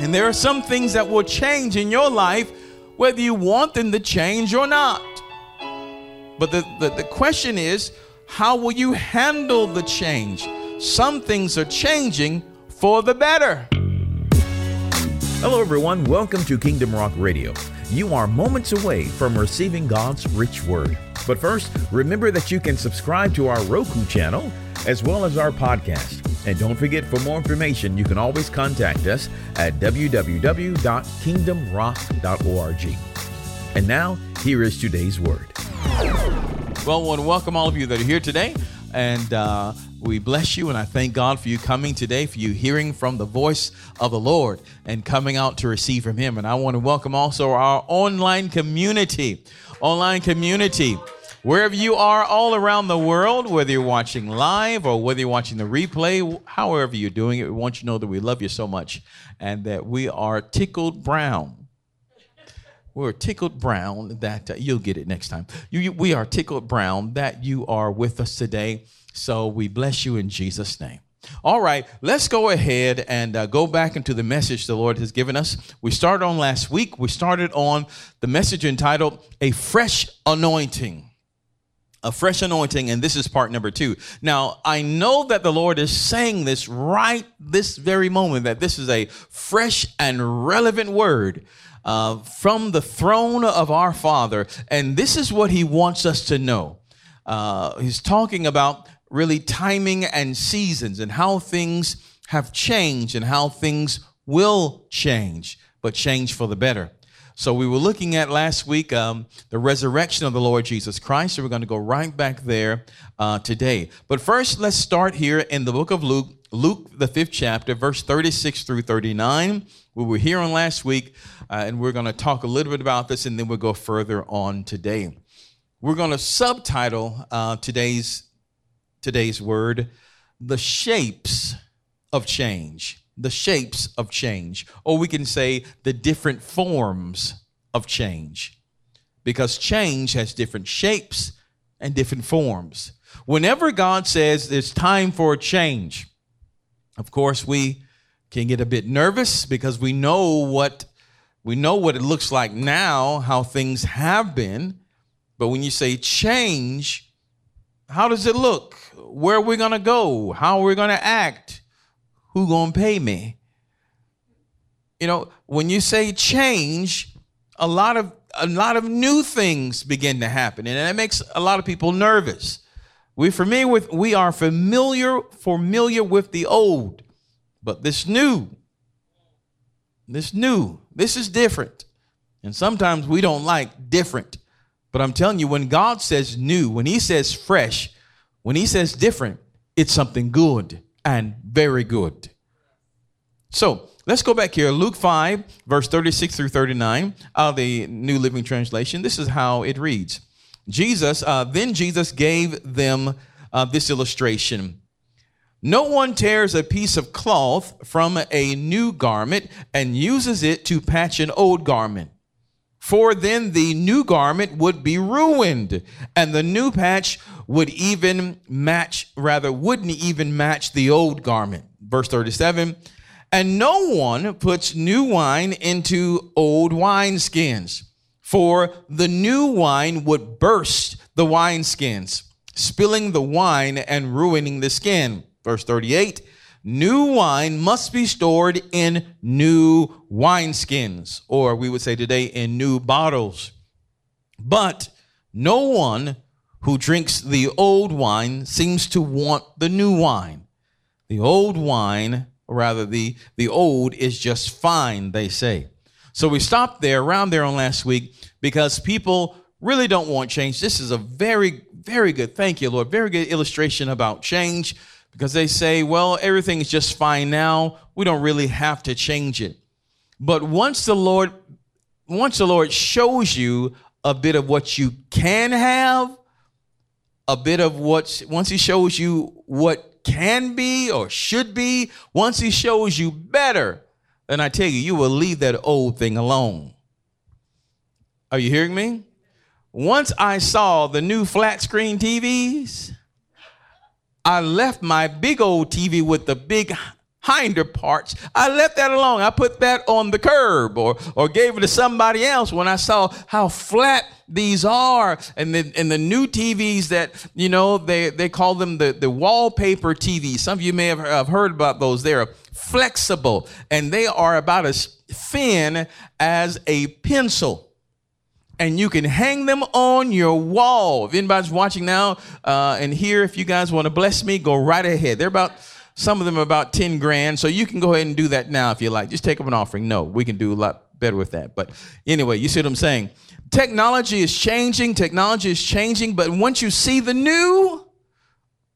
And there are some things that will change in your life, whether you want them to change or not. But the, the, the question is, how will you handle the change? Some things are changing for the better. Hello, everyone. Welcome to Kingdom Rock Radio. You are moments away from receiving God's rich word. But first, remember that you can subscribe to our Roku channel as well as our podcast. And don't forget, for more information, you can always contact us at www.kingdomrock.org. And now, here is today's word. Well, I want to welcome all of you that are here today. And uh, we bless you, and I thank God for you coming today, for you hearing from the voice of the Lord and coming out to receive from Him. And I want to welcome also our online community. Online community. Wherever you are all around the world, whether you're watching live or whether you're watching the replay, however you're doing it, we want you to know that we love you so much and that we are tickled brown. We're tickled brown that uh, you'll get it next time. You, you, we are tickled brown that you are with us today. So we bless you in Jesus' name. All right, let's go ahead and uh, go back into the message the Lord has given us. We started on last week. We started on the message entitled A Fresh Anointing a fresh anointing, and this is part number two. Now, I know that the Lord is saying this right this very moment, that this is a fresh and relevant word uh, from the throne of our Father, and this is what He wants us to know. Uh, he's talking about really timing and seasons and how things have changed and how things will change, but change for the better. So we were looking at last week um, the resurrection of the Lord Jesus Christ. So we're going to go right back there uh, today. But first, let's start here in the book of Luke, Luke the fifth chapter, verse 36 through 39. We were here on last week, uh, and we're going to talk a little bit about this, and then we'll go further on today. We're going to subtitle uh, today's today's word, "The Shapes of Change." The shapes of change, or we can say the different forms of change, because change has different shapes and different forms. Whenever God says it's time for a change, of course, we can get a bit nervous because we know what we know what it looks like now, how things have been. But when you say change, how does it look? Where are we going to go? How are we going to act? Who gonna pay me? You know, when you say change, a lot of a lot of new things begin to happen, and that makes a lot of people nervous. We familiar with we are familiar familiar with the old, but this new, this new, this is different. And sometimes we don't like different. But I'm telling you, when God says new, when He says fresh, when He says different, it's something good and very good. So let's go back here. Luke 5, verse 36 through 39 of the New Living Translation. This is how it reads Jesus, uh, then Jesus gave them uh, this illustration. No one tears a piece of cloth from a new garment and uses it to patch an old garment. For then the new garment would be ruined, and the new patch would even match, rather, wouldn't even match the old garment. Verse 37 And no one puts new wine into old wineskins, for the new wine would burst the wineskins, spilling the wine and ruining the skin. Verse 38 New wine must be stored in new wineskins, or we would say today in new bottles. But no one who drinks the old wine seems to want the new wine. The old wine, or rather the, the old is just fine, they say. So we stopped there around there on last week because people really don't want change. This is a very, very good, thank you, Lord, very good illustration about change because they say, well, everything is just fine now. We don't really have to change it. But once the Lord, once the Lord shows you a bit of what you can have, a bit of what, once He shows you what can be or should be, once He shows you better, then I tell you, you will leave that old thing alone. Are you hearing me? Once I saw the new flat screen TVs, I left my big old TV with the big hinder parts. I left that alone. I put that on the curb or, or gave it to somebody else when I saw how flat these are. And the, and the new TVs that, you know, they, they call them the, the wallpaper TVs. Some of you may have heard about those. They're flexible and they are about as thin as a pencil and you can hang them on your wall. If anybody's watching now uh, and here, if you guys want to bless me, go right ahead. They're about some of them are about 10 grand, so you can go ahead and do that now if you like. Just take up an offering. No, we can do a lot better with that. But anyway, you see what I'm saying? Technology is changing, technology is changing, but once you see the new,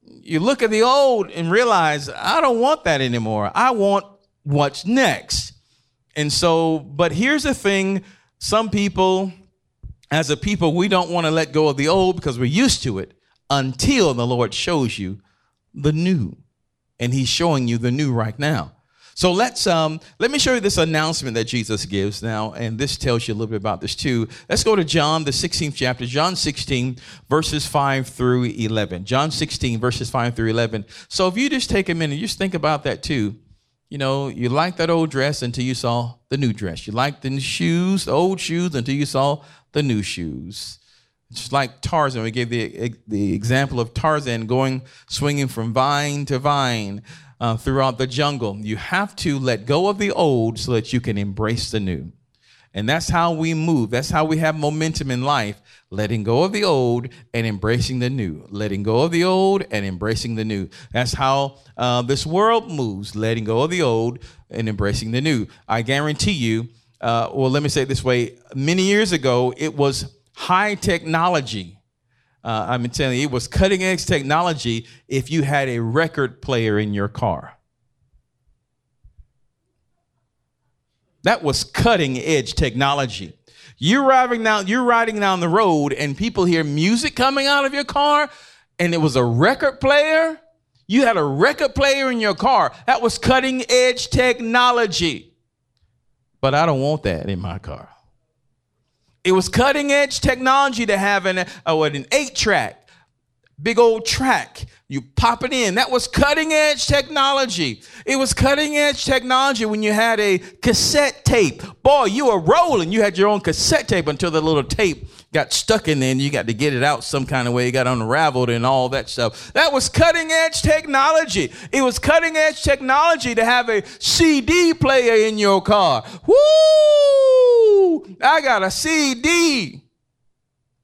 you look at the old and realize, I don't want that anymore. I want what's next. And so, but here's the thing some people, as a people, we don't want to let go of the old because we're used to it until the Lord shows you the new. And He's showing you the new right now. So let's um, let me show you this announcement that Jesus gives now, and this tells you a little bit about this too. Let's go to John, the 16th chapter, John 16, verses 5 through 11. John 16, verses 5 through 11. So if you just take a minute, just think about that too. You know, you liked that old dress until you saw the new dress. You liked the shoes, the old shoes, until you saw the new shoes. Just like Tarzan, we gave the, the example of Tarzan going swinging from vine to vine uh, throughout the jungle. You have to let go of the old so that you can embrace the new. And that's how we move. That's how we have momentum in life. Letting go of the old and embracing the new. Letting go of the old and embracing the new. That's how uh, this world moves. Letting go of the old and embracing the new. I guarantee you, uh, well, let me say it this way many years ago, it was high technology. Uh, I'm telling you, it was cutting edge technology if you had a record player in your car. That was cutting edge technology. You're riding down, you're riding down the road, and people hear music coming out of your car, and it was a record player. You had a record player in your car. That was cutting edge technology. But I don't want that in my car. It was cutting edge technology to have an, uh, an eight track, big old track. You pop it in. That was cutting edge technology. It was cutting edge technology when you had a cassette tape. Boy, you were rolling. You had your own cassette tape until the little tape got stuck in there and you got to get it out some kind of way. It got unraveled and all that stuff. That was cutting edge technology. It was cutting edge technology to have a CD player in your car. Woo! I got a CD.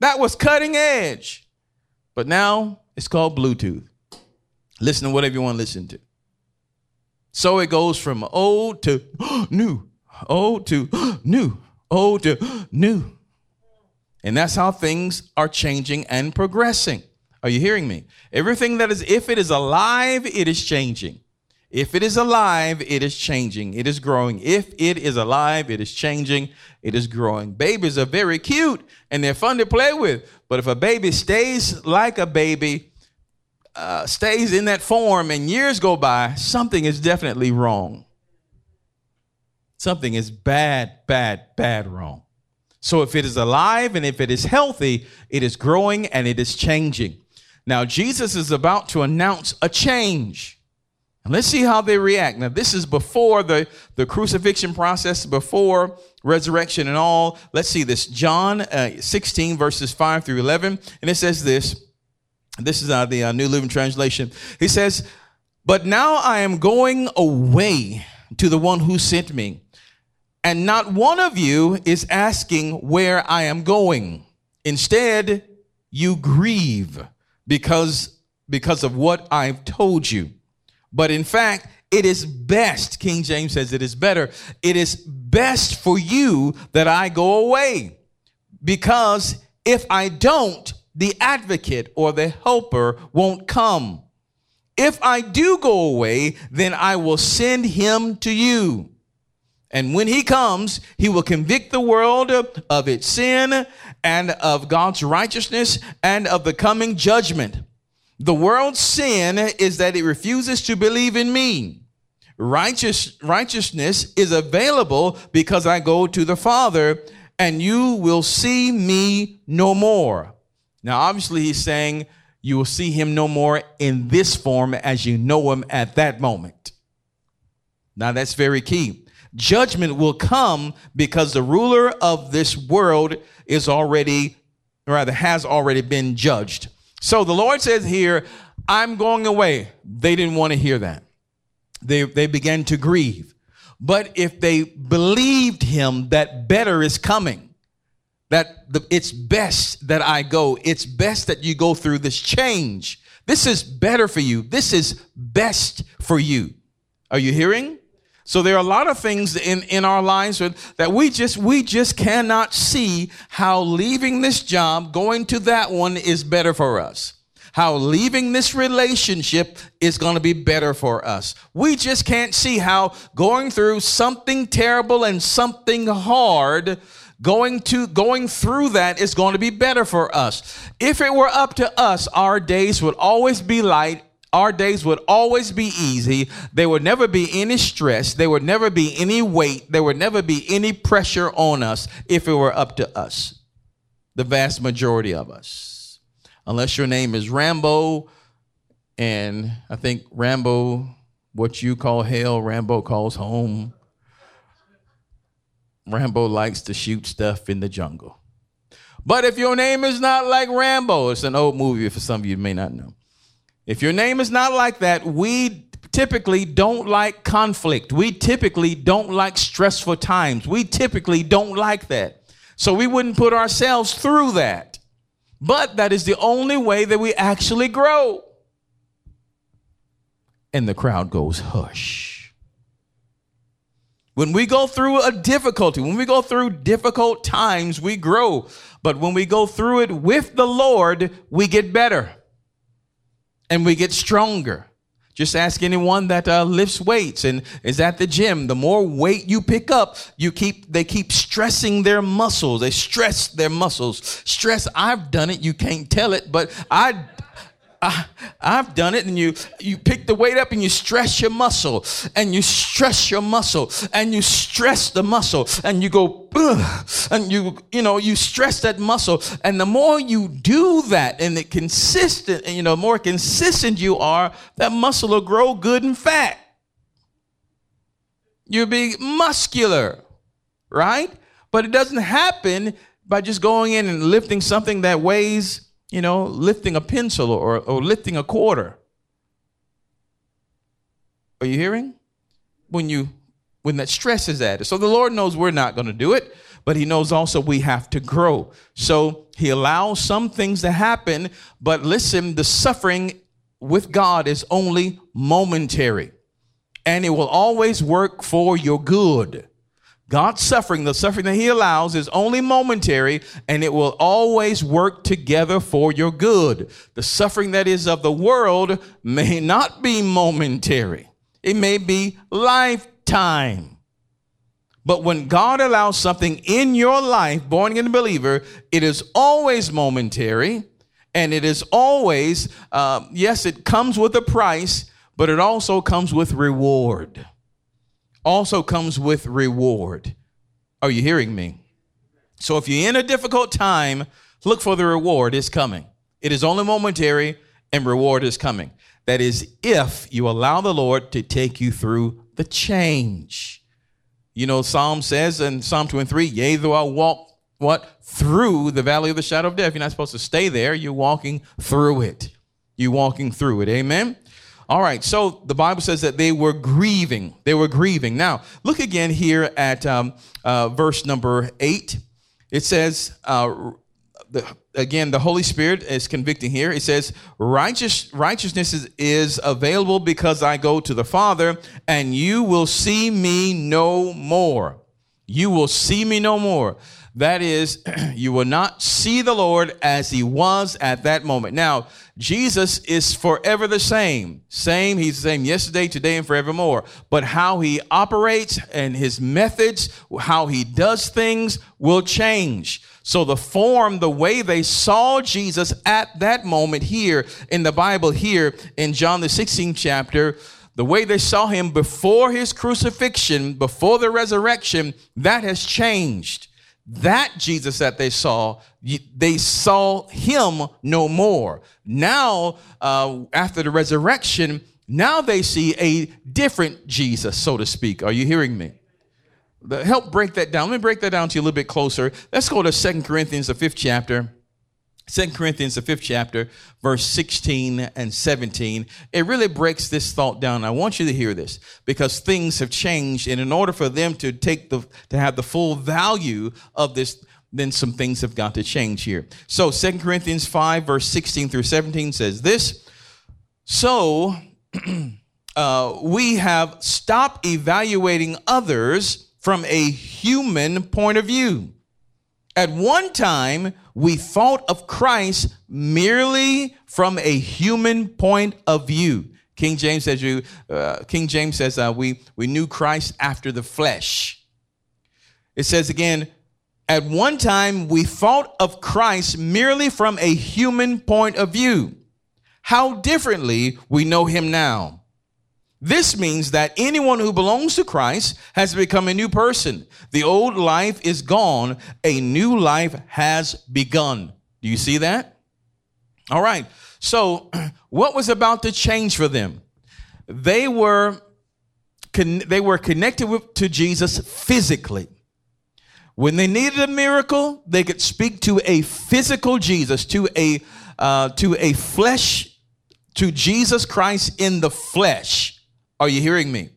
That was cutting edge. But now it's called Bluetooth. Listen to whatever you want to listen to. So it goes from old to new, old to new, old to new. And that's how things are changing and progressing. Are you hearing me? Everything that is, if it is alive, it is changing. If it is alive, it is changing. It is growing. If it is alive, it is changing. It is growing. Babies are very cute and they're fun to play with. But if a baby stays like a baby, uh, stays in that form and years go by, something is definitely wrong. Something is bad, bad, bad wrong. So if it is alive and if it is healthy, it is growing and it is changing. Now, Jesus is about to announce a change. And let's see how they react. Now, this is before the, the crucifixion process, before resurrection and all. Let's see this. John uh, 16, verses 5 through 11. And it says this. This is uh, the uh, New Living Translation. He says, But now I am going away to the one who sent me and not one of you is asking where I am going. Instead, you grieve because, because of what I've told you. But in fact, it is best, King James says it is better, it is best for you that I go away. Because if I don't, the advocate or the helper won't come. If I do go away, then I will send him to you. And when he comes, he will convict the world of its sin and of God's righteousness and of the coming judgment. The world's sin is that it refuses to believe in me. Righteous, righteousness is available because I go to the Father and you will see me no more. Now, obviously, he's saying you will see him no more in this form as you know him at that moment. Now that's very key. Judgment will come because the ruler of this world is already, rather, has already been judged. So the Lord says here, I'm going away. They didn't want to hear that. They, they began to grieve. But if they believed him that better is coming, that the, it's best that I go, it's best that you go through this change. This is better for you. This is best for you. Are you hearing? So there are a lot of things in, in our lives that we just we just cannot see how leaving this job, going to that one is better for us how leaving this relationship is going to be better for us. We just can't see how going through something terrible and something hard going to going through that is going to be better for us. If it were up to us, our days would always be light our days would always be easy. There would never be any stress. There would never be any weight. There would never be any pressure on us if it were up to us, the vast majority of us unless your name is Rambo, and I think Rambo, what you call hell, Rambo calls home. Rambo likes to shoot stuff in the jungle. But if your name is not like Rambo, it's an old movie for some of you may not know. If your name is not like that, we typically don't like conflict. We typically don't like stressful times. We typically don't like that. So we wouldn't put ourselves through that. But that is the only way that we actually grow. And the crowd goes, hush. When we go through a difficulty, when we go through difficult times, we grow. But when we go through it with the Lord, we get better and we get stronger. Just ask anyone that uh, lifts weights and is at the gym. The more weight you pick up, you keep they keep stressing their muscles. They stress their muscles. Stress. I've done it. You can't tell it, but I I, have done it, and you you pick the weight up and you stress your muscle, and you stress your muscle, and you stress the muscle, and you go, and you you know you stress that muscle, and the more you do that, and the consistent, you know, more consistent you are, that muscle will grow good and fat. You'll be muscular, right? But it doesn't happen by just going in and lifting something that weighs you know, lifting a pencil or, or lifting a quarter. Are you hearing? When you when that stress is added. So the Lord knows we're not going to do it, but he knows also we have to grow. So he allows some things to happen, but listen, the suffering with God is only momentary. And it will always work for your good. God's suffering, the suffering that He allows, is only momentary and it will always work together for your good. The suffering that is of the world may not be momentary, it may be lifetime. But when God allows something in your life, born again a believer, it is always momentary and it is always, uh, yes, it comes with a price, but it also comes with reward also comes with reward. Are you hearing me? So if you're in a difficult time, look for the reward is coming. It is only momentary and reward is coming. That is if you allow the Lord to take you through the change. You know, Psalm says in Psalm 23, yea, though I walk what? Through the valley of the shadow of death. You're not supposed to stay there. You're walking through it. You're walking through it. Amen. All right, so the Bible says that they were grieving. They were grieving. Now, look again here at um, uh, verse number eight. It says, uh, the, again, the Holy Spirit is convicting here. It says, Righteous, righteousness is, is available because I go to the Father, and you will see me no more. You will see me no more. That is, you will not see the Lord as he was at that moment. Now, Jesus is forever the same. Same, he's the same yesterday, today, and forevermore. But how he operates and his methods, how he does things will change. So the form, the way they saw Jesus at that moment here in the Bible, here in John the 16th chapter, the way they saw him before his crucifixion, before the resurrection, that has changed. That Jesus that they saw, they saw him no more. Now, uh, after the resurrection, Now they see a different Jesus, so to speak. Are you hearing me? Help break that down. Let me break that down to you a little bit closer. Let's go to Second Corinthians, the fifth chapter. Second Corinthians, the fifth chapter, verse 16 and 17. It really breaks this thought down. I want you to hear this because things have changed. And in order for them to take the, to have the full value of this, then some things have got to change here. So Second Corinthians 5, verse 16 through 17 says this. So uh, we have stopped evaluating others from a human point of view. At one time, we thought of Christ merely from a human point of view. King James says you. Uh, King James says uh, we we knew Christ after the flesh. It says again, at one time we thought of Christ merely from a human point of view. How differently we know him now. This means that anyone who belongs to Christ has become a new person. The old life is gone, a new life has begun. Do you see that? All right. So, what was about to change for them? They were they were connected with, to Jesus physically. When they needed a miracle, they could speak to a physical Jesus, to a uh, to a flesh, to Jesus Christ in the flesh. Are you hearing me?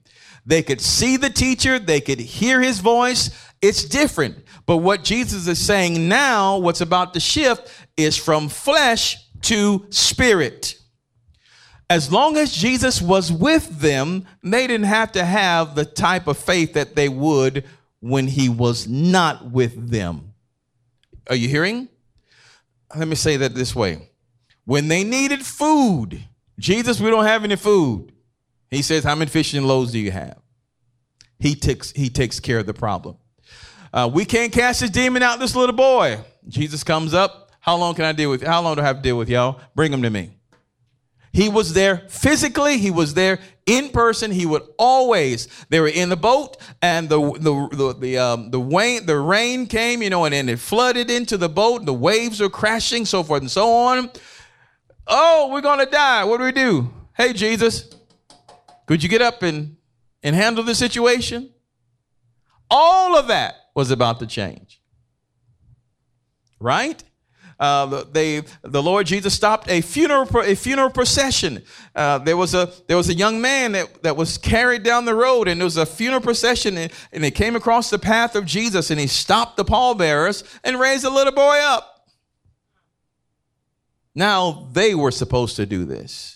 They could see the teacher, they could hear his voice. It's different. But what Jesus is saying now, what's about to shift, is from flesh to spirit. As long as Jesus was with them, they didn't have to have the type of faith that they would when he was not with them. Are you hearing? Let me say that this way. When they needed food, Jesus, we don't have any food. He says, How many fishing loaves do you have? He takes, he takes care of the problem. Uh, we can't cast this demon out this little boy. Jesus comes up. How long can I deal with? you? How long do I have to deal with y'all? Bring him to me. He was there physically. He was there in person. He would always. They were in the boat, and the the the the, um, the rain the rain came, you know, and then it flooded into the boat. The waves were crashing, so forth and so on. Oh, we're gonna die. What do we do? Hey, Jesus, could you get up and, and handle the situation? All of that was about to change. Right? Uh, they, the Lord Jesus stopped a funeral, a funeral procession. Uh, there was a there was a young man that, that was carried down the road, and there was a funeral procession, and, and they came across the path of Jesus, and he stopped the pallbearers and raised the little boy up. Now they were supposed to do this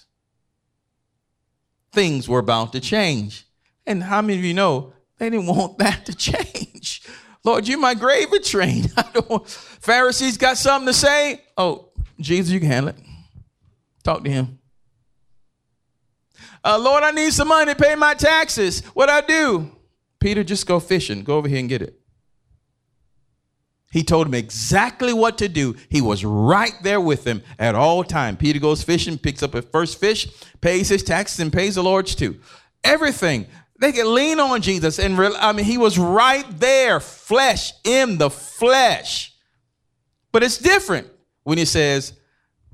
things were about to change. And how many of you know they didn't want that to change? Lord, you're my gravy train. I don't Pharisees got something to say. Oh, Jesus, you can handle it. Talk to him. Uh, Lord, I need some money to pay my taxes. What I do? Peter, just go fishing. Go over here and get it. He told him exactly what to do. He was right there with him at all time. Peter goes fishing, picks up a first fish, pays his taxes, and pays the Lord's too. Everything. They could lean on Jesus, and I mean, he was right there, flesh in the flesh. But it's different when he says,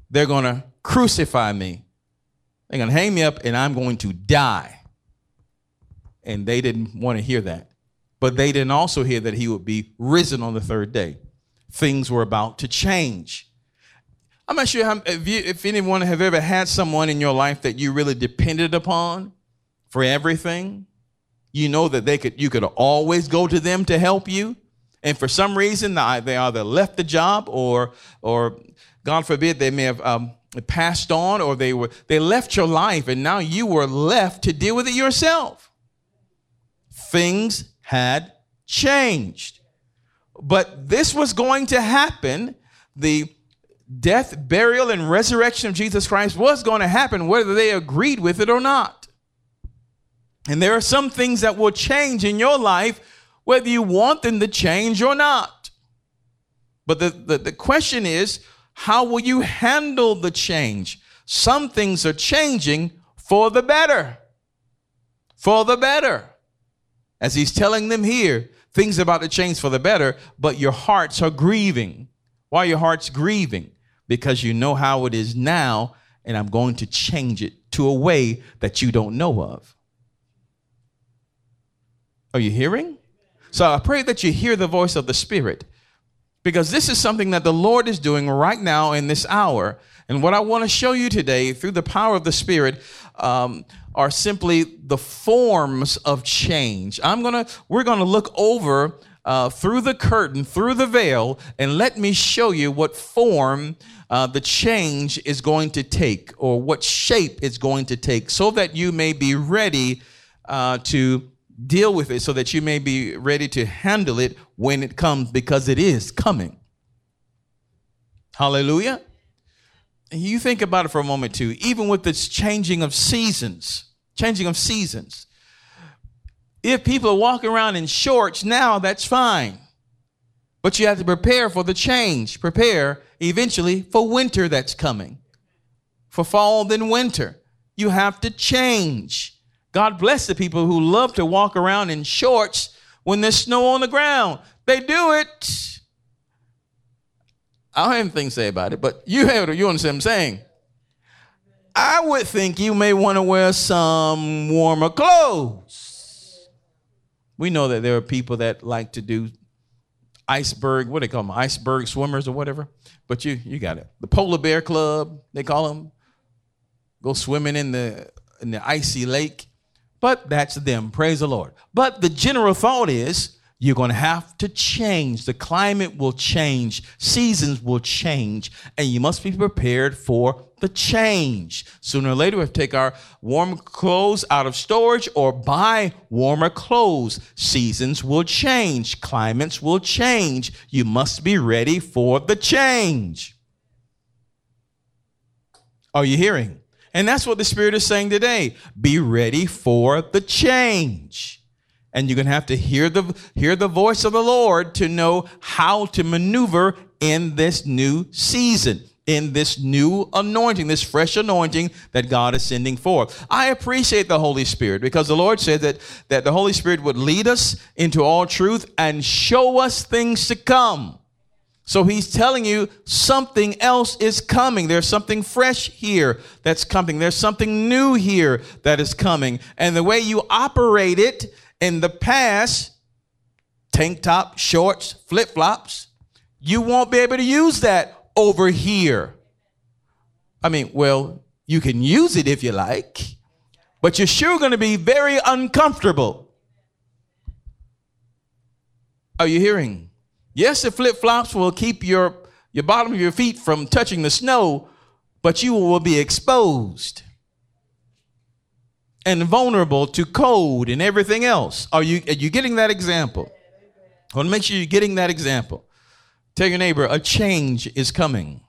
"They're going to crucify me. They're going to hang me up, and I'm going to die." And they didn't want to hear that. But they didn't also hear that he would be risen on the third day. Things were about to change. I'm not sure how, if, you, if anyone have ever had someone in your life that you really depended upon for everything. You know that they could you could always go to them to help you, and for some reason they either left the job or or God forbid they may have um, passed on or they were they left your life and now you were left to deal with it yourself. Things had changed. But this was going to happen. The death, burial, and resurrection of Jesus Christ was going to happen whether they agreed with it or not. And there are some things that will change in your life whether you want them to change or not. But the, the, the question is, how will you handle the change? Some things are changing for the better. For the better. As he's telling them here, things about to change for the better, but your hearts are grieving. Why your hearts grieving? Because you know how it is now, and I'm going to change it to a way that you don't know of. Are you hearing? So I pray that you hear the voice of the Spirit because this is something that the Lord is doing right now in this hour. And what I want to show you today through the power of the Spirit um, are simply the forms of change. I'm gonna, we're gonna look over uh, through the curtain, through the veil, and let me show you what form uh, the change is going to take or what shape it's going to take so that you may be ready uh, to deal with it, so that you may be ready to handle it when it comes because it is coming. Hallelujah. You think about it for a moment too, even with this changing of seasons, changing of seasons. If people are walking around in shorts now, that's fine. But you have to prepare for the change. Prepare eventually for winter that's coming. For fall, then winter. You have to change. God bless the people who love to walk around in shorts when there's snow on the ground. They do it. I don't have anything to say about it, but you have you understand what I'm saying. I would think you may want to wear some warmer clothes. We know that there are people that like to do iceberg, what do they call them, iceberg swimmers or whatever. But you you got it. The polar bear club, they call them. Go swimming in the in the icy lake. But that's them. Praise the Lord. But the general thought is you're going to have to change. The climate will change, seasons will change, and you must be prepared for the change. Sooner or later, we have to take our warm clothes out of storage or buy warmer clothes. Seasons will change, climates will change. You must be ready for the change. Are you hearing? And that's what the Spirit is saying today. Be ready for the change and you're going to have to hear the hear the voice of the Lord to know how to maneuver in this new season in this new anointing, this fresh anointing that God is sending forth. I appreciate the Holy Spirit because the Lord said that, that the Holy Spirit would lead us into all truth and show us things to come. So he's telling you something else is coming. There's something fresh here that's coming. There's something new here that is coming. And the way you operate it in the past, tank top, shorts, flip flops, you won't be able to use that over here. I mean, well, you can use it if you like, but you're sure going to be very uncomfortable. Are you hearing? Yes, the flip flops will keep your, your bottom of your feet from touching the snow, but you will be exposed and vulnerable to cold and everything else. Are you, are you getting that example? I want to make sure you're getting that example. Tell your neighbor, a change is coming.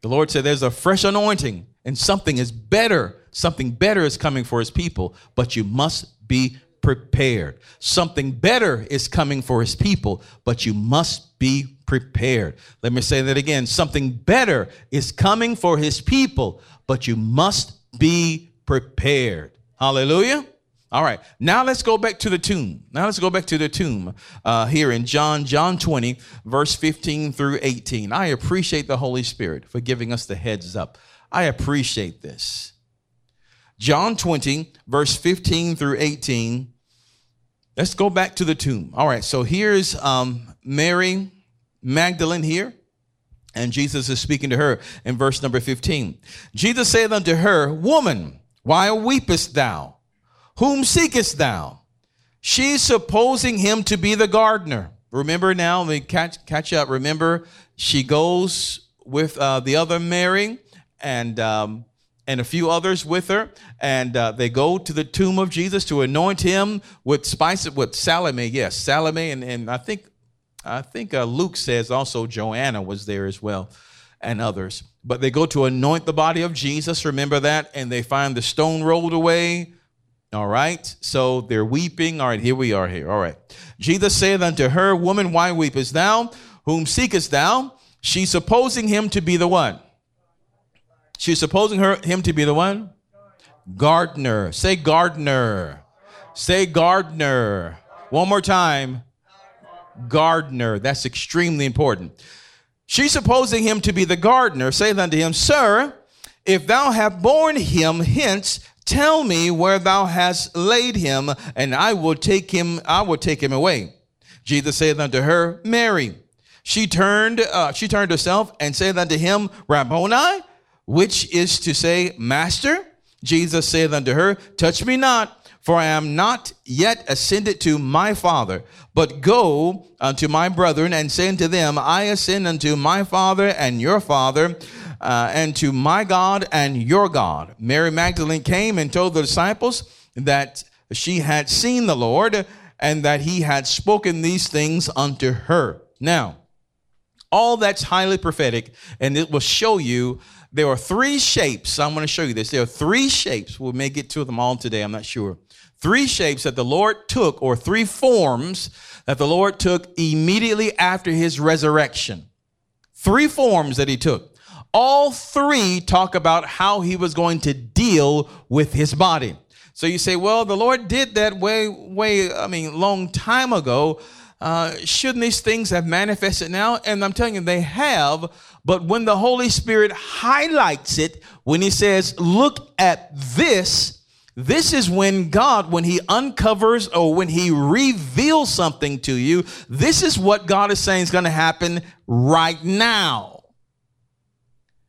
The Lord said there's a fresh anointing and something is better. Something better is coming for his people, but you must be prepared. Something better is coming for his people, but you must be prepared. Let me say that again. Something better is coming for his people, but you must be prepared. Hallelujah. All right, now let's go back to the tomb. Now let's go back to the tomb uh, here in John, John 20, verse 15 through 18. I appreciate the Holy Spirit for giving us the heads up. I appreciate this. John 20, verse 15 through 18. Let's go back to the tomb. All right, so here's um, Mary Magdalene here. And Jesus is speaking to her in verse number 15. Jesus said unto her, Woman, why weepest thou? Whom seekest thou? She's supposing him to be the gardener. Remember now, me catch, catch up. Remember, she goes with uh, the other Mary and, um, and a few others with her, and uh, they go to the tomb of Jesus to anoint him with spices, with Salome, yes, Salome, and, and I think I think uh, Luke says also Joanna was there as well and others. But they go to anoint the body of Jesus, remember that, and they find the stone rolled away. All right, so they're weeping. All right, here we are here. All right. Jesus saith unto her, Woman, why weepest thou? Whom seekest thou? She's supposing him to be the one. She's supposing her him to be the one? Gardener. Say gardener. Say gardener. One more time gardener. That's extremely important. She's supposing him to be the gardener, saith unto him, Sir, if thou have borne him hence, tell me where thou hast laid him, and I will take him, I will take him away. Jesus saith unto her, Mary. She turned, uh, she turned herself and said unto him, Rabboni, which is to say, Master. Jesus saith unto her, Touch me not, for I am not yet ascended to my Father, but go unto my brethren and say unto them, I ascend unto my Father and your Father, uh, and to my God and your God. Mary Magdalene came and told the disciples that she had seen the Lord and that he had spoken these things unto her. Now, all that's highly prophetic, and it will show you there are three shapes. I'm going to show you this. There are three shapes. We may get to them all today. I'm not sure. Three shapes that the Lord took, or three forms that the Lord took immediately after his resurrection. Three forms that he took. All three talk about how he was going to deal with his body. So you say, well, the Lord did that way, way, I mean, long time ago. Uh, shouldn't these things have manifested now? And I'm telling you, they have. But when the Holy Spirit highlights it, when He says, look at this, this is when God, when He uncovers or when He reveals something to you, this is what God is saying is going to happen right now.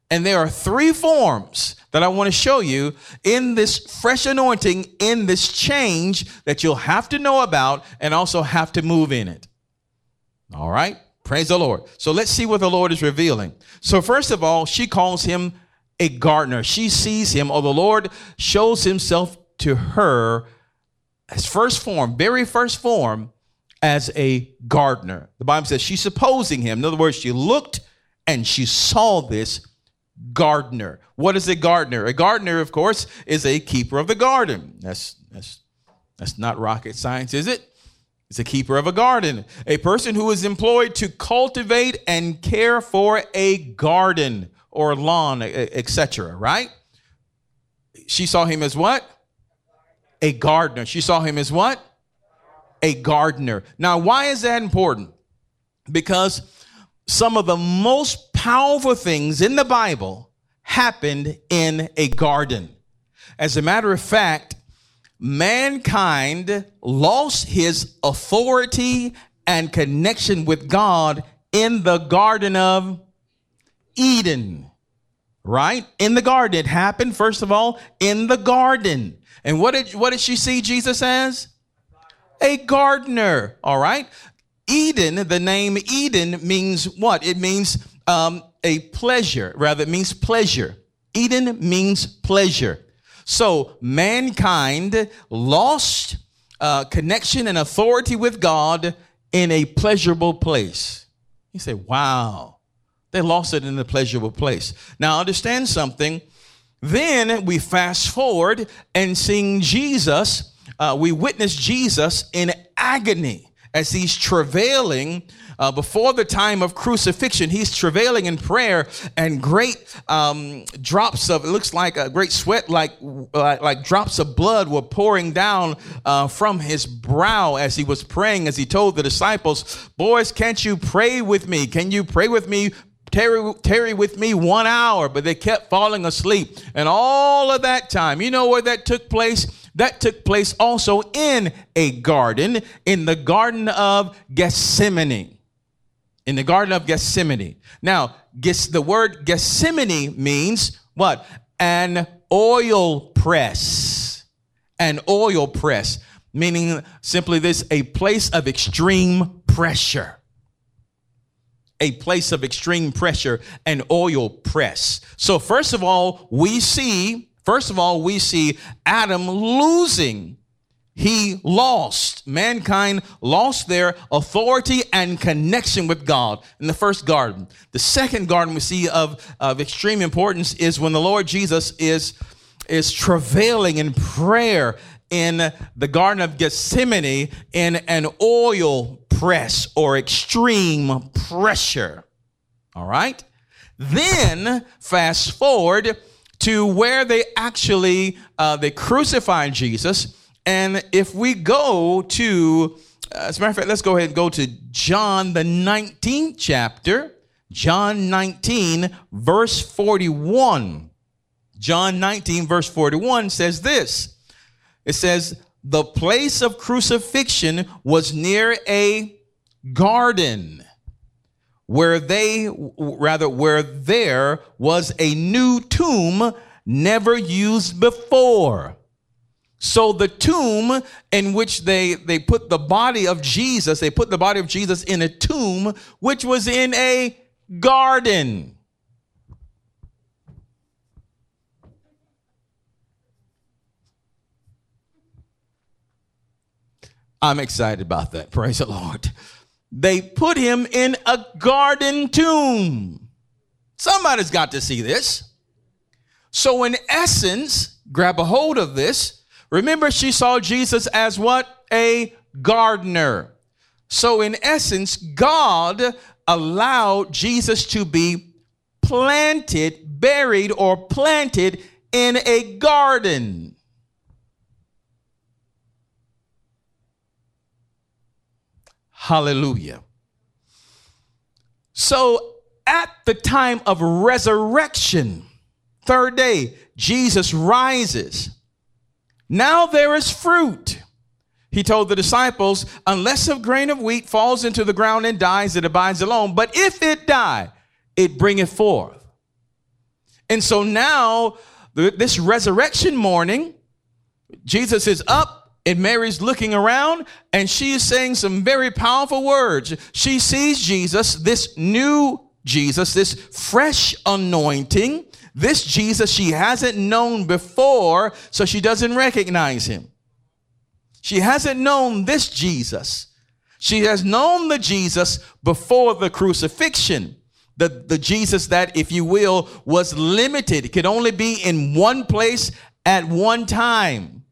And there are three forms that I want to show you in this fresh anointing, in this change that you'll have to know about and also have to move in it. All right? Praise the Lord. So let's see what the Lord is revealing. So, first of all, she calls him a gardener. She sees him, or the Lord shows himself to her as first form, very first form, as a gardener. The Bible says she's supposing him. In other words, she looked and she saw this gardener. What is a gardener? A gardener, of course, is a keeper of the garden. That's that's that's not rocket science, is it? It's a keeper of a garden, a person who is employed to cultivate and care for a garden or lawn, etc. Right? She saw him as what? A gardener. She saw him as what? A gardener. Now, why is that important? Because some of the most powerful things in the Bible happened in a garden. As a matter of fact, mankind lost his authority and connection with God in the Garden of Eden. Right? In the garden. It happened, first of all, in the garden. And what did, what did she see Jesus as? A gardener. All right? Eden, the name Eden means what? It means um, a pleasure, rather, it means pleasure. Eden means pleasure. So mankind lost uh, connection and authority with God in a pleasurable place. You say, wow, they lost it in a pleasurable place. Now, understand something. Then we fast forward and seeing Jesus, uh, we witness Jesus in agony as he's travailing uh, before the time of crucifixion. He's travailing in prayer, and great um, drops of it looks like a great sweat, like like, drops of blood were pouring down uh, from his brow as he was praying. As he told the disciples, "Boys, can't you pray with me? Can you pray with me?" Tarry, tarry with me one hour, but they kept falling asleep. And all of that time, you know where that took place? That took place also in a garden, in the Garden of Gethsemane. In the Garden of Gethsemane. Now, the word Gethsemane means what? An oil press. An oil press, meaning simply this a place of extreme pressure a place of extreme pressure and oil press. So first of all, we see First of all, we see Adam losing. He lost. Mankind lost their authority and connection with God in the first garden. The second garden we see of, of extreme importance is when the Lord Jesus is, is travailing in prayer in the Garden of Gethsemane in an oil press or extreme pressure. All right? Then, fast forward to where they actually uh, they crucified Jesus. And if we go to, uh, as a matter of fact, let's go ahead and go to John the 19th chapter. John 19, verse 41. John 19, verse 41 says this it says, The place of crucifixion was near a garden where they, rather, where there was a new tomb never used before. So the tomb in which they they put the body of Jesus, they put the body of Jesus in a tomb which was in a garden. I'm excited about that. Praise the Lord. They put him in a garden tomb. Somebody's got to see this. So, in essence, grab a hold of this. Remember, she saw Jesus as what? A gardener. So, in essence, God allowed Jesus to be planted, buried, or planted in a garden. Hallelujah. So, at the time of resurrection, third day, Jesus rises. Now there is fruit. He told the disciples, unless a grain of wheat falls into the ground and dies, it abides alone. But if it die, it bringeth forth. And so now, this resurrection morning, Jesus is up and Mary's looking around and she is saying some very powerful words. She sees Jesus, this new Jesus, this fresh anointing, this Jesus she hasn't known before, so she doesn't recognize him. She hasn't known this Jesus. She has known the Jesus before the crucifixion. The, the Jesus that, if you will, was limited, it could only be in one place at one time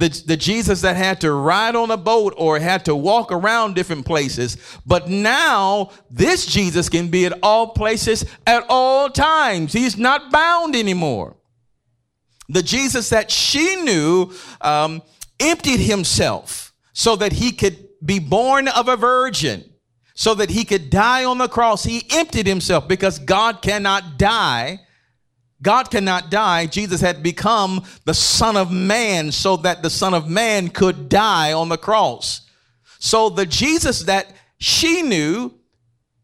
the, the Jesus that had to ride on a boat or had to walk around different places. But now this Jesus can be at all places at all times. He's not bound anymore. The Jesus that she knew um, emptied himself so that he could be born of a virgin, so that he could die on the cross. He emptied himself because God cannot die God cannot die. Jesus had become the Son of Man so that the Son of Man could die on the cross. So the Jesus that she knew,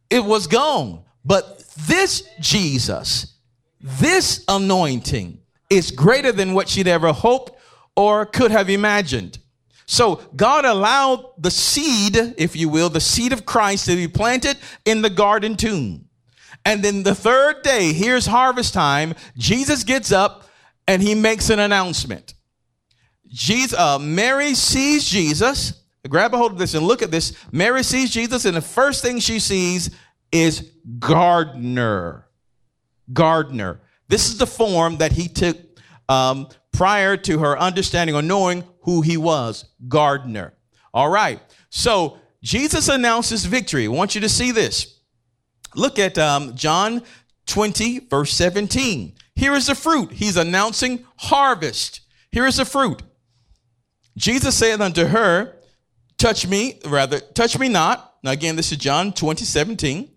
it was gone. But this Jesus, this anointing is greater than what she'd ever hoped or could have imagined. So God allowed the seed, if you will, the seed of Christ to be planted in the garden tomb. And then the third day, here's harvest time. Jesus gets up and he makes an announcement. Jesus, uh, Mary sees Jesus. Grab a hold of this and look at this. Mary sees Jesus, and the first thing she sees is gardener. Gardener. This is the form that he took um, prior to her understanding or knowing who he was. Gardener. All right. So Jesus announces victory. I want you to see this. Look at um, John 20, verse 17. Here is the fruit. He's announcing harvest. Here is the fruit. Jesus said unto her, Touch me, rather, touch me not. Now, again, this is John 20, 17.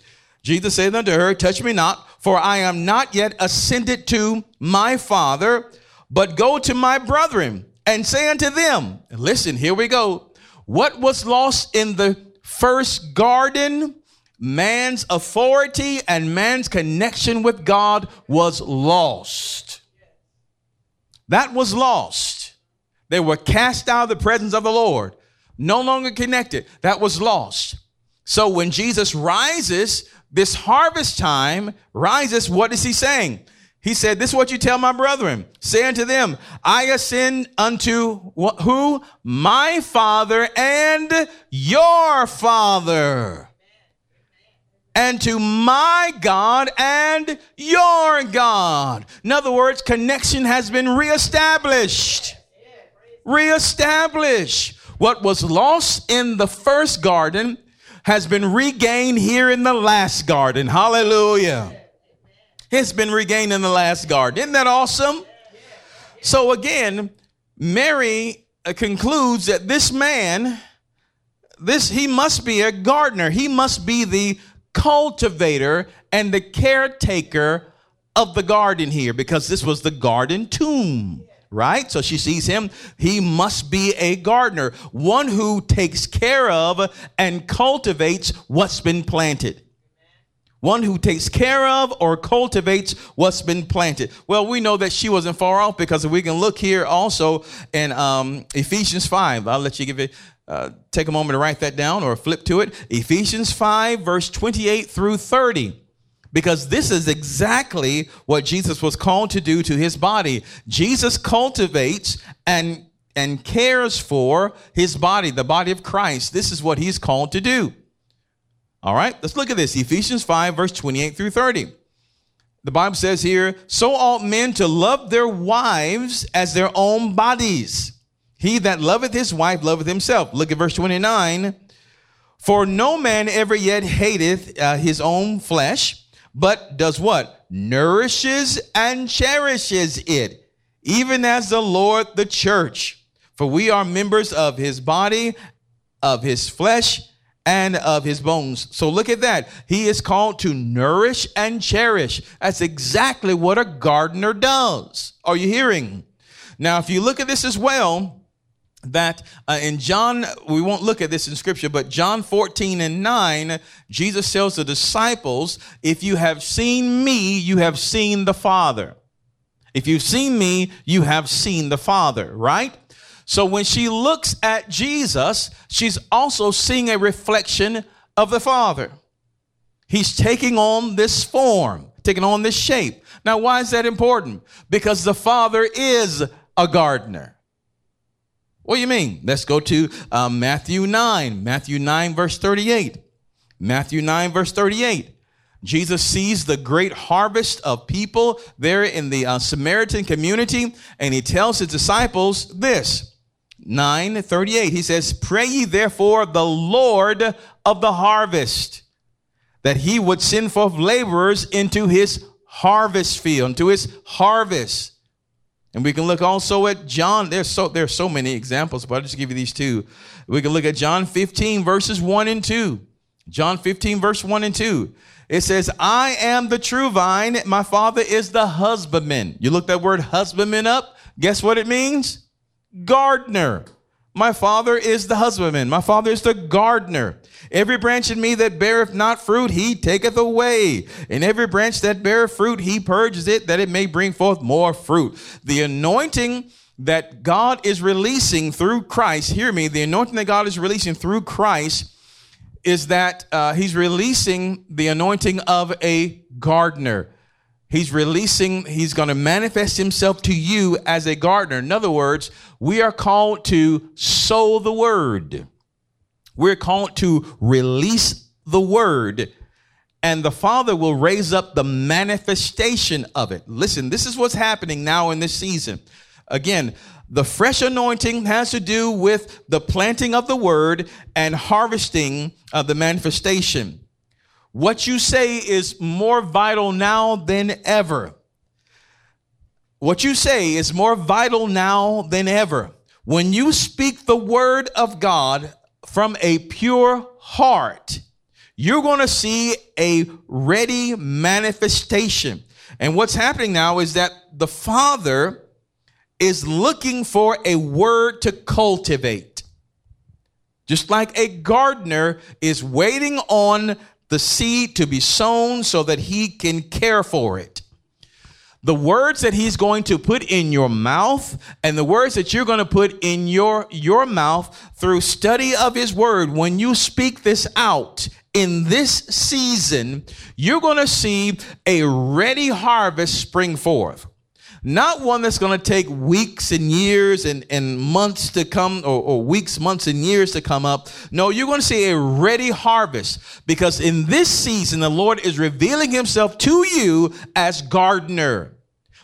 Jesus said unto her, Touch me not, for I am not yet ascended to my Father, but go to my brethren and say unto them, Listen, here we go. What was lost in the first garden man's authority and man's connection with God was lost. That was lost. They were cast out of the presence of the Lord, no longer connected. That was lost. So when Jesus rises, this harvest time rises, what is he saying? He said, This is what you tell my brethren. Say unto them, I ascend unto who? My Father and your Father and to my God and your God. In other words, connection has been reestablished. Reestablished. What was lost in the first garden has been regained here in the last garden. Hallelujah. It's been regained in the last garden. Isn't that awesome? So again, Mary uh, concludes that this man, this he must be a gardener. He must be the cultivator and the caretaker of the garden here because this was the garden tomb right? So she sees him. He must be a gardener, one who takes care of and cultivates what's been planted. One who takes care of or cultivates what's been planted. Well, we know that she wasn't far off because we can look here also in um, Ephesians 5. I'll let you give it, uh, take a moment to write that down or flip to it. Ephesians 5, verse 28 through 30 because this is exactly what Jesus was called to do to his body. Jesus cultivates and and cares for his body, the body of Christ. This is what he's called to do. All right, let's look at this Ephesians 5, verse 28 through 30. The Bible says here, So ought men to love their wives as their own bodies. He that loveth his wife loveth himself. Look at verse 29. For no man ever yet hateth uh, his own flesh but does what? Nourishes and cherishes it, even as the Lord the church. For we are members of his body, of his flesh, and of his bones. So look at that. He is called to nourish and cherish. That's exactly what a gardener does. Are you hearing? Now, if you look at this as well, that uh, in John, we won't look at this in scripture, but John 14 and 9, Jesus tells the disciples, If you have seen me, you have seen the Father. If you've seen me, you have seen the Father, right? So when she looks at Jesus, she's also seeing a reflection of the Father. He's taking on this form, taking on this shape. Now, why is that important? Because the Father is a gardener. What do you mean? Let's go to uh, Matthew 9. Matthew 9, verse 38. Matthew 9, verse 38. Jesus sees the great harvest of people there in the uh, Samaritan community, and he tells his disciples this 9 38. He says, Pray ye therefore the Lord of the harvest that he would send forth laborers into his harvest field, into his harvest. And we can look also at John. There's so there's so many examples, but I'll just give you these two. We can look at John 15, verses 1 and 2. John 15, verse 1 and 2. It says, I am the true vine, my father is the husbandman. You look that word husbandman up, guess what it means? Gardener. My father is the husbandman. My father is the gardener. Every branch in me that beareth not fruit, he taketh away. And every branch that beareth fruit, he purges it, that it may bring forth more fruit. The anointing that God is releasing through Christ, hear me, the anointing that God is releasing through Christ is that uh, he's releasing the anointing of a gardener. He's releasing, he's going to manifest himself to you as a gardener. In other words, we are called to sow the word. We're called to release the word, and the Father will raise up the manifestation of it. Listen, this is what's happening now in this season. Again, the fresh anointing has to do with the planting of the word and harvesting of the manifestation. What you say is more vital now than ever. What you say is more vital now than ever. When you speak the word of God from a pure heart, you're going to see a ready manifestation. And what's happening now is that the Father is looking for a word to cultivate. Just like a gardener is waiting on the seed to be sown so that he can care for it. The words that he's going to put in your mouth and the words that you're going to put in your, your mouth through study of his word, when you speak this out in this season, you're going to see a ready harvest spring forth not one that's going to take weeks and years and, and months to come or, or, weeks months and years to come up no you're going to see a ready harvest because in this season the lord is revealing himself to you as gardener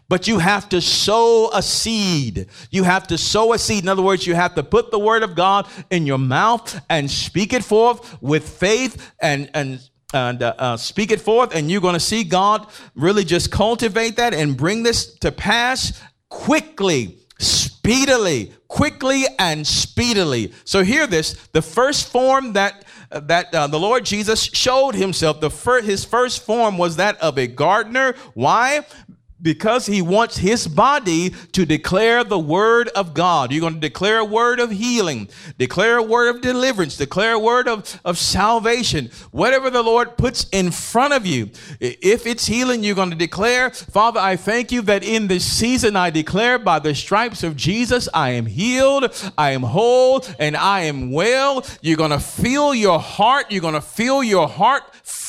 but you have to sow a seed. You have to sow a seed. In other words, you have to put the word of God in your mouth and speak it forth with faith and, and and uh, uh, speak it forth, and you're going to see God really just cultivate that and bring this to pass quickly, speedily, quickly and speedily. So, hear this the first form that that uh, the Lord Jesus showed himself. The fir- his first form was that of a gardener. Why? Because he wants his body to declare the word of God. You're going to declare a word of healing, declare a word of deliverance, declare a word of, of salvation. Whatever the Lord puts in front of you, if it's healing, you're going to declare, Father, I thank you that in this season I declare by the stripes of Jesus, I am healed, I am whole, and I am well. You're going to feel your heart, you're going to feel your heart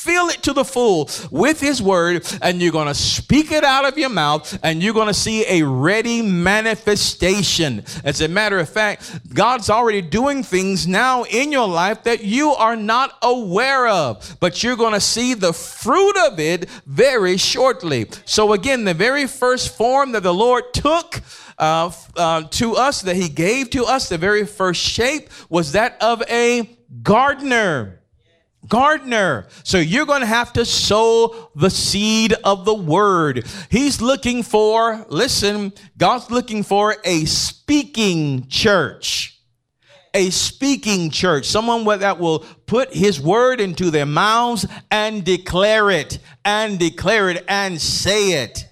fill it to the full with His Word, and you're going to speak it out of your mouth, and you're going to see a ready manifestation. As a matter of fact, God's already doing things now in your life that you are not aware of, but you're going to see the fruit of it very shortly. So, again, the very first form that the Lord took. Uh, uh, to us that he gave to us the very first shape was that of a gardener gardener. So you're going to have to sow the seed of the word. He's looking for, listen, God's looking for a speaking church. A speaking church, someone that will put his word into their mouths and declare it, and declare it, and say it.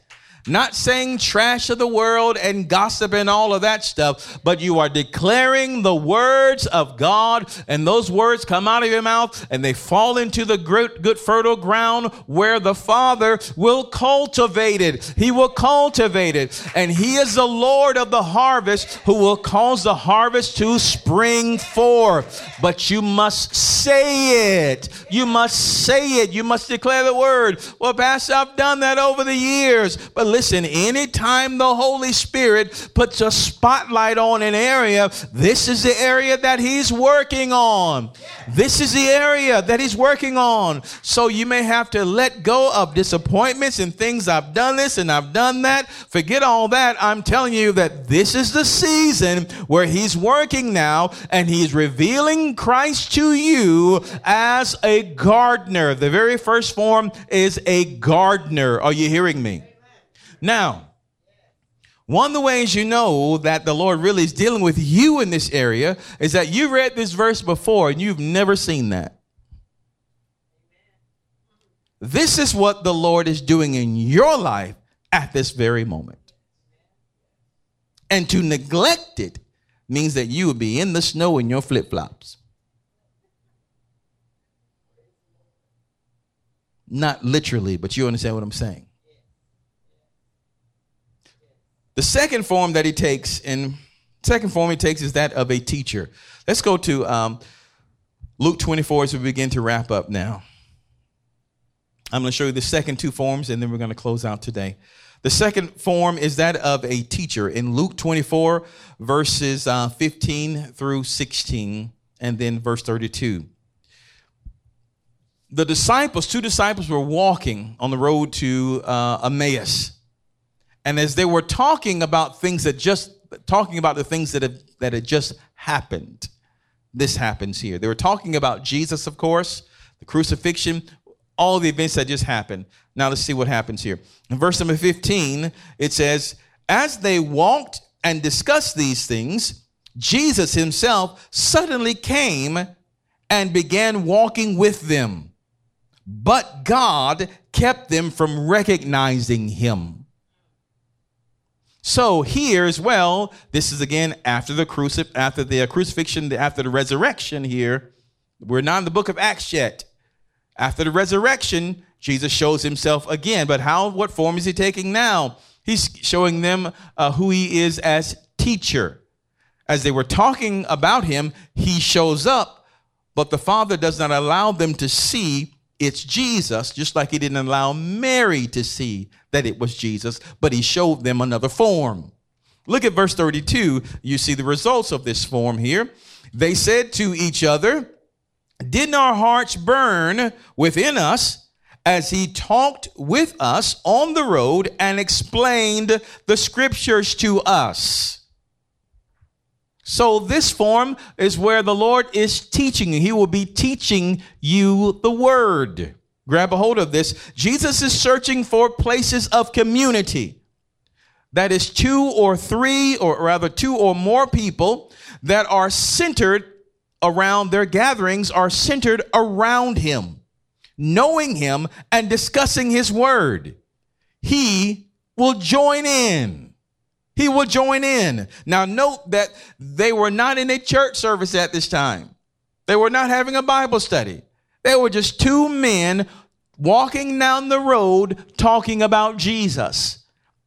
Not saying trash of the world and gossip and all of that stuff, but you are declaring the words of God, and those words come out of your mouth and they fall into the good, good fertile ground where the Father will cultivate it. He will cultivate it, and He is the Lord of the harvest who will cause the harvest to spring forth. But you must say it. You must say it. You must declare the word. Well, Pastor, I've done that over the years, but listen, anytime the Holy Spirit puts a spotlight on an area, this is the area that He's working on. This is the area that He's working on. So you may have to let go of disappointments and things. I've done this and I've done that. Forget all that. I'm telling you that this is the season where He's working now and He's revealing Christ to you as a gardener. The very first form is a gardener. Are you hearing me? Now, one of the ways you know that the Lord really is dealing with you in this area is that you read this verse before and you've never seen that. This is what the Lord is doing in your life at this very moment. And to neglect it means that you will be in the snow in your flip flops. Not literally, but you understand what I'm saying. The second form that he takes, in second form he takes is that of a teacher. Let's go to um, Luke 24 as we begin to wrap up now. I'm going to show you the second two forms, and then we're going to close out today. The second form is that of a teacher in Luke 24, verses uh, 15 through 16, and then verse 32. The disciples, two disciples, were walking on the road to uh, Emmaus. And as they were talking about things that just talking about the things that have, that had just happened, this happens here. They were talking about Jesus, of course, the crucifixion, all the events that just happened. Now let's see what happens here. In verse number 15, it says, As they walked and discussed these things, Jesus himself suddenly came and began walking with them. But God kept them from recognizing him. So here as well, this is again after the crucif- after the crucifixion, after the resurrection. Here, we're not in the book of Acts yet. After the resurrection, Jesus shows himself again. But how? What form is he taking now? He's showing them uh, who he is as teacher. As they were talking about him, he shows up, but the Father does not allow them to see it's Jesus, just like he didn't allow Mary to see that it was Jesus, but he showed them another form. Look at verse 32. You see the results of this form here. They said to each other, Didn't our hearts burn within us as he talked with us on the road and explained the scriptures to us? So, this form is where the Lord is teaching you. He will be teaching you the word. Grab a hold of this. Jesus is searching for places of community. That is two or three, or rather two or more people that are centered around their gatherings are centered around him, knowing him and discussing his word. He will join in. He will join in. Now, note that they were not in a church service at this time. They were not having a Bible study. They were just two men walking down the road talking about Jesus.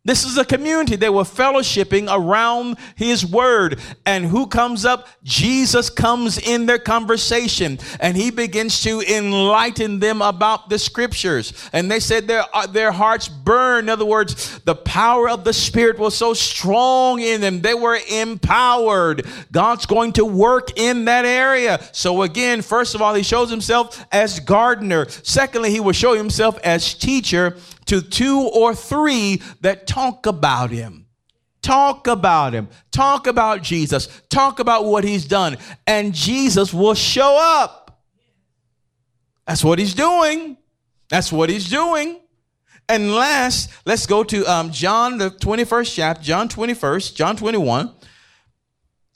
This is a community. They were fellowshipping around his word. And who comes up? Jesus comes in their conversation and he begins to enlighten them about the scriptures. And they said their, uh, their hearts burned. In other words, the power of the Spirit was so strong in them. They were empowered. God's going to work in that area. So, again, first of all, he shows himself as gardener. Secondly, he will show himself as teacher to two or three that talk about him. Talk about him. Talk about Jesus. Talk about what he's done. And Jesus will show up. That's what he's doing. That's what he's doing. And last, let's go to um, John, the 21st chapter, John 21st, John 21.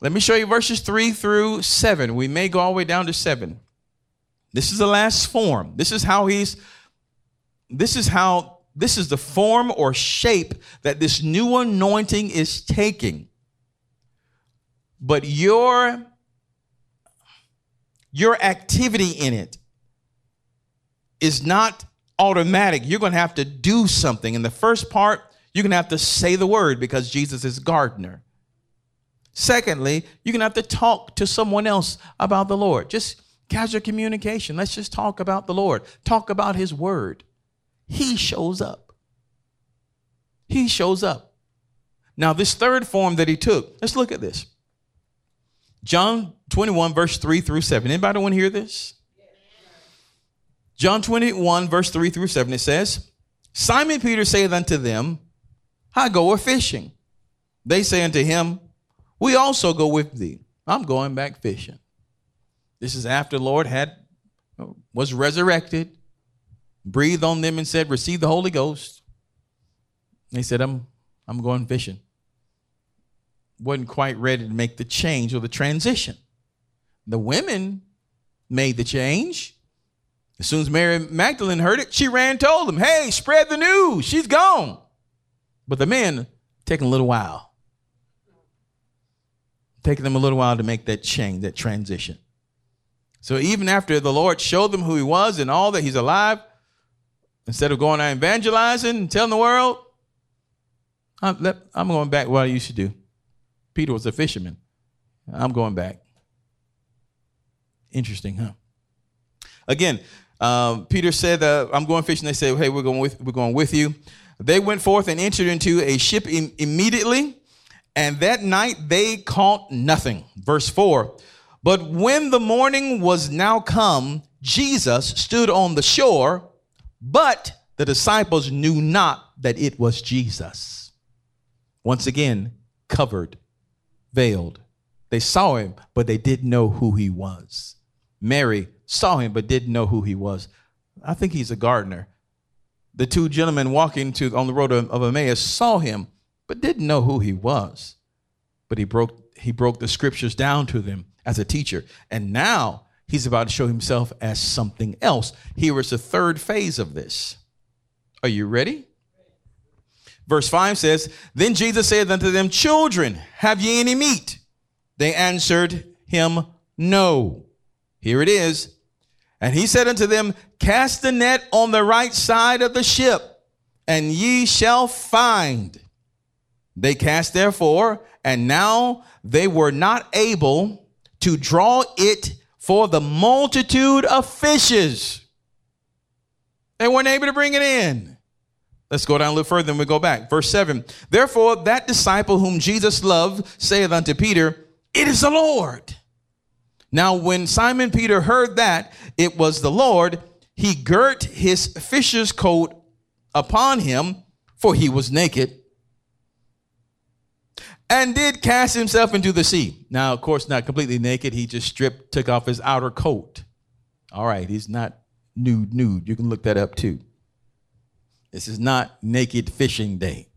Let me show you verses 3 through 7. We may go all the way down to 7. This is the last form. This is how he's, this is how this is the form or shape that this new anointing is taking. But your your activity in it is not automatic. You're going to have to do something. In the first part, you're going to have to say the word because Jesus is gardener. Secondly, you're going to have to talk to someone else about the Lord. Just casual communication. Let's just talk about the Lord, talk about his word he shows up. He shows up. Now, this third form that he took, let's look at this. John 21, verse 3 through 7. Anybody want to hear this? John 21, verse 3 through 7, it says, Simon Peter saith unto them, I go a fishing. They say unto him, We also go with thee. I'm going back fishing. This is after the Lord had was resurrected breathed on them and said, Receive the Holy Ghost. They said, I'm, I'm going fishing. Wasn't quite ready to make the change or the transition. The women made the change. As soon as Mary Magdalene heard it, she ran told them, Hey, spread the news. She's gone. But the men taking a little while. Taking them a little while to make that change, that transition. So even after the Lord showed them who he was and all that he's alive, Instead of going out evangelizing and telling the world, I'm, I'm going back what I used to do. Peter was a fisherman. I'm going back. Interesting, huh? Again, um, Peter said, uh, "I'm going fishing." They said, "Hey, we're going with we're going with you." They went forth and entered into a ship Im- immediately, and that night they caught nothing. Verse four. But when the morning was now come, Jesus stood on the shore but the disciples knew not that it was Jesus. Once again, covered, veiled. They saw him, but they didn't know who he was. Mary saw him, but didn't know who he was. I think he's a gardener. The two gentlemen walking to, on the road of, of Emmaus saw him, but didn't know who he was. But he broke, he broke the scriptures down to them as a teacher. And now He's about to show himself as something else. Here is the third phase of this. Are you ready? Verse 5 says, Then Jesus said unto them, Children, have ye any meat? They answered him, No. Here it is. And he said unto them, Cast the net on the right side of the ship, and ye shall find. They cast therefore, and now they were not able to draw it for the multitude of fishes. They weren't able to bring it in. Let's go down a little further and we go back. Verse 7. Therefore, that disciple whom Jesus loved saith unto Peter, It is the Lord. Now, when Simon Peter heard that it was the Lord, he girt his fisher's coat upon him, for he was naked, and did cast himself into the sea. Now, of course, not completely naked. He just stripped, took off his outer coat. All right, he's not nude, nude. You can look that up too. This is not naked fishing day.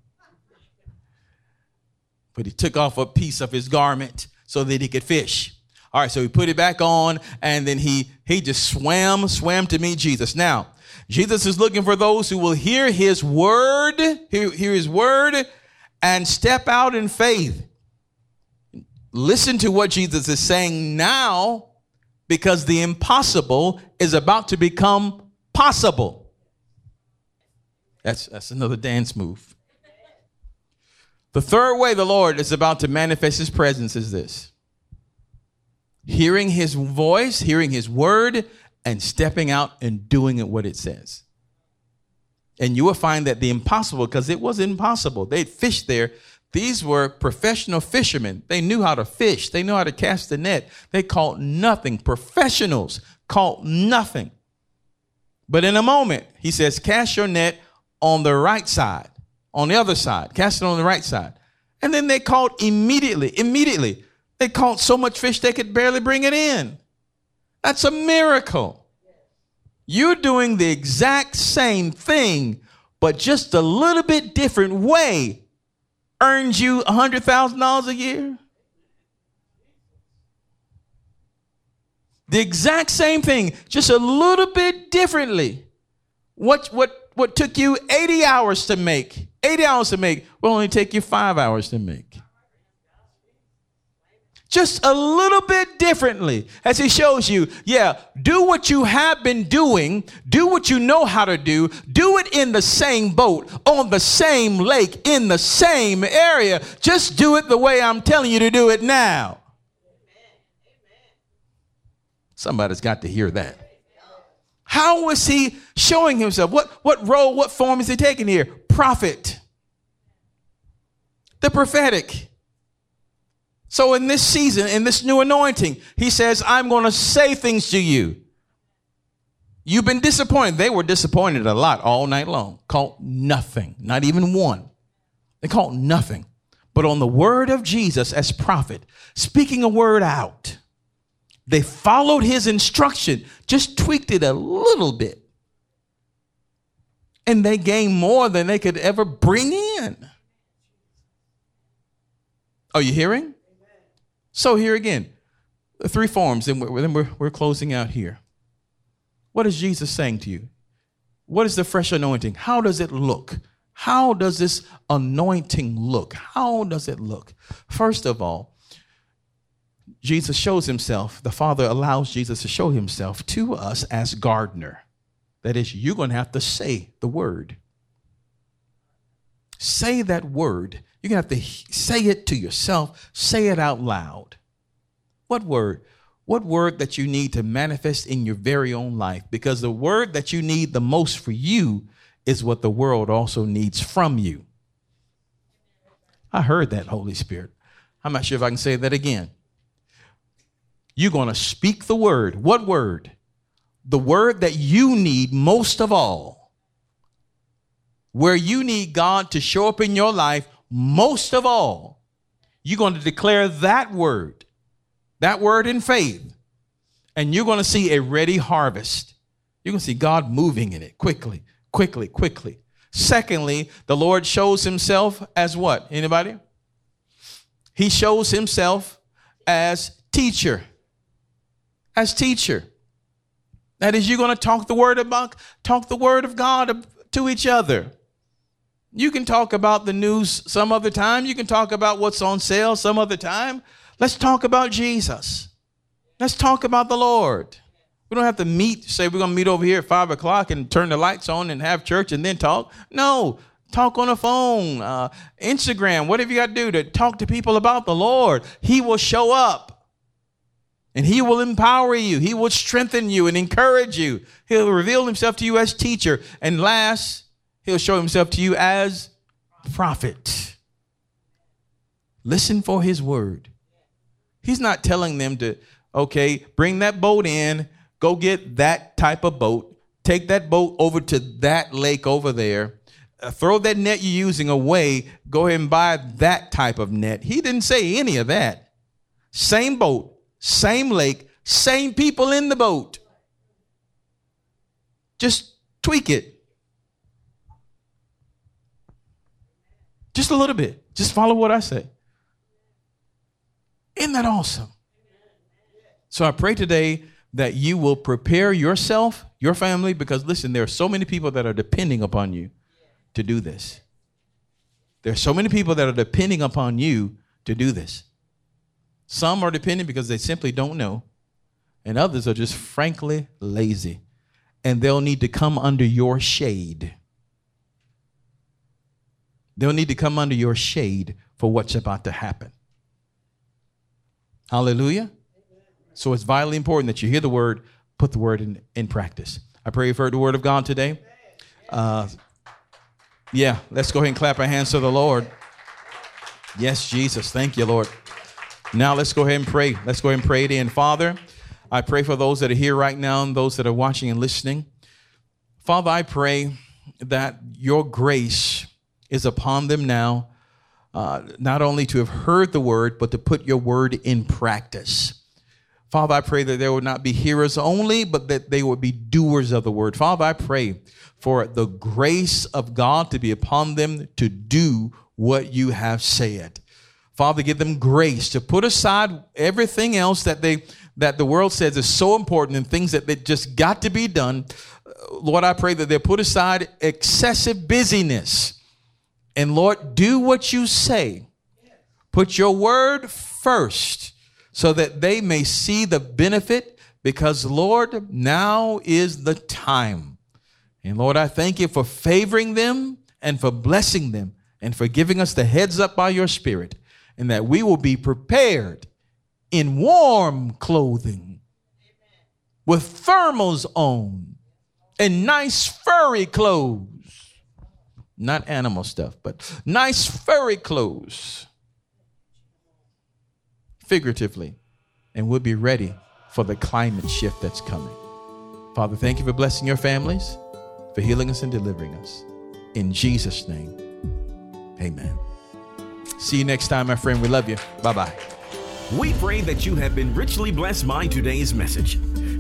But he took off a piece of his garment so that he could fish. All right, so he put it back on and then he he just swam, swam to meet Jesus. Now, Jesus is looking for those who will hear his word, hear, hear his word, and step out in faith. Listen to what Jesus is saying now because the impossible is about to become possible. That's, that's another dance move. The third way the Lord is about to manifest his presence is this hearing his voice, hearing his word, and stepping out and doing it what it says. And you will find that the impossible, because it was impossible, they'd fished there. These were professional fishermen. They knew how to fish, they knew how to cast the net. They caught nothing. Professionals caught nothing. But in a moment, he says, Cast your net on the right side, on the other side, cast it on the right side. And then they caught immediately, immediately. They caught so much fish they could barely bring it in. That's a miracle. You're doing the exact same thing, but just a little bit different way earns you $100,000 a year. The exact same thing, just a little bit differently. What, what, what took you 80 hours to make, 80 hours to make, will only take you five hours to make just a little bit differently. As he shows you yeah do what you have been doing do what you know how to do do it in the same boat on the same lake in the same area. Just do it the way i'm telling you to do it now. Somebody's got to hear that. How was he showing himself? What what role what form is he taking here? Prophet. The prophetic so in this season, in this new anointing, he says, I'm going to say things to you. You've been disappointed. They were disappointed a lot all night long. Caught nothing, not even one. They caught nothing. But on the word of Jesus as prophet, speaking a word out, they followed his instruction, just tweaked it a little bit. And they gained more than they could ever bring in. Are you hearing? So here again, the three forms, and then we're, we're closing out here. What is Jesus saying to you? What is the fresh anointing? How does it look? How does this anointing look? How does it look? First of all, Jesus shows himself, the Father allows Jesus to show himself to us as gardener. That is, you're going to have to say the word. Say that word you're going to have to say it to yourself, say it out loud. What word? What word that you need to manifest in your very own life? Because the word that you need the most for you is what the world also needs from you. I heard that, Holy Spirit. I'm not sure if I can say that again. You're going to speak the word. What word? The word that you need most of all. Where you need God to show up in your life most of all, you're going to declare that word, that word in faith, and you're going to see a ready harvest. You're going to see God moving in it quickly, quickly, quickly. Secondly, the Lord shows himself as what? Anybody? He shows himself as teacher. As teacher. That is, you're going to talk the word about, talk the word of God to each other. You can talk about the news some other time. You can talk about what's on sale some other time. Let's talk about Jesus. Let's talk about the Lord. We don't have to meet, say we're going to meet over here at five o'clock and turn the lights on and have church and then talk. No, talk on the phone, uh, Instagram, whatever you got to do to talk to people about the Lord. He will show up and He will empower you, He will strengthen you and encourage you. He'll reveal Himself to you as teacher. And last, He'll show himself to you as prophet. Listen for his word. He's not telling them to, okay, bring that boat in, go get that type of boat, take that boat over to that lake over there, uh, throw that net you're using away, go ahead and buy that type of net. He didn't say any of that. Same boat, same lake, same people in the boat. Just tweak it. Just a little bit. Just follow what I say. Isn't that awesome? So I pray today that you will prepare yourself, your family, because listen, there are so many people that are depending upon you to do this. There are so many people that are depending upon you to do this. Some are depending because they simply don't know, and others are just frankly lazy, and they'll need to come under your shade. They'll need to come under your shade for what's about to happen. Hallelujah. So it's vitally important that you hear the word, put the word in, in practice. I pray you've heard the word of God today. Uh, yeah, let's go ahead and clap our hands to the Lord. Yes, Jesus. Thank you, Lord. Now let's go ahead and pray. Let's go ahead and pray it in. Father, I pray for those that are here right now and those that are watching and listening. Father, I pray that your grace is upon them now, uh, not only to have heard the word, but to put your word in practice. Father, I pray that there would not be hearers only, but that they would be doers of the word. Father, I pray for the grace of God to be upon them to do what you have said. Father, give them grace to put aside everything else that they that the world says is so important and things that they just got to be done. Lord, I pray that they put aside excessive busyness. And Lord, do what you say. Put your word first so that they may see the benefit because, Lord, now is the time. And Lord, I thank you for favoring them and for blessing them and for giving us the heads up by your Spirit, and that we will be prepared in warm clothing with thermals on and nice furry clothes. Not animal stuff, but nice furry clothes figuratively, and we'll be ready for the climate shift that's coming. Father, thank you for blessing your families, for healing us and delivering us. In Jesus' name, amen. See you next time, my friend. We love you. Bye bye. We pray that you have been richly blessed by today's message.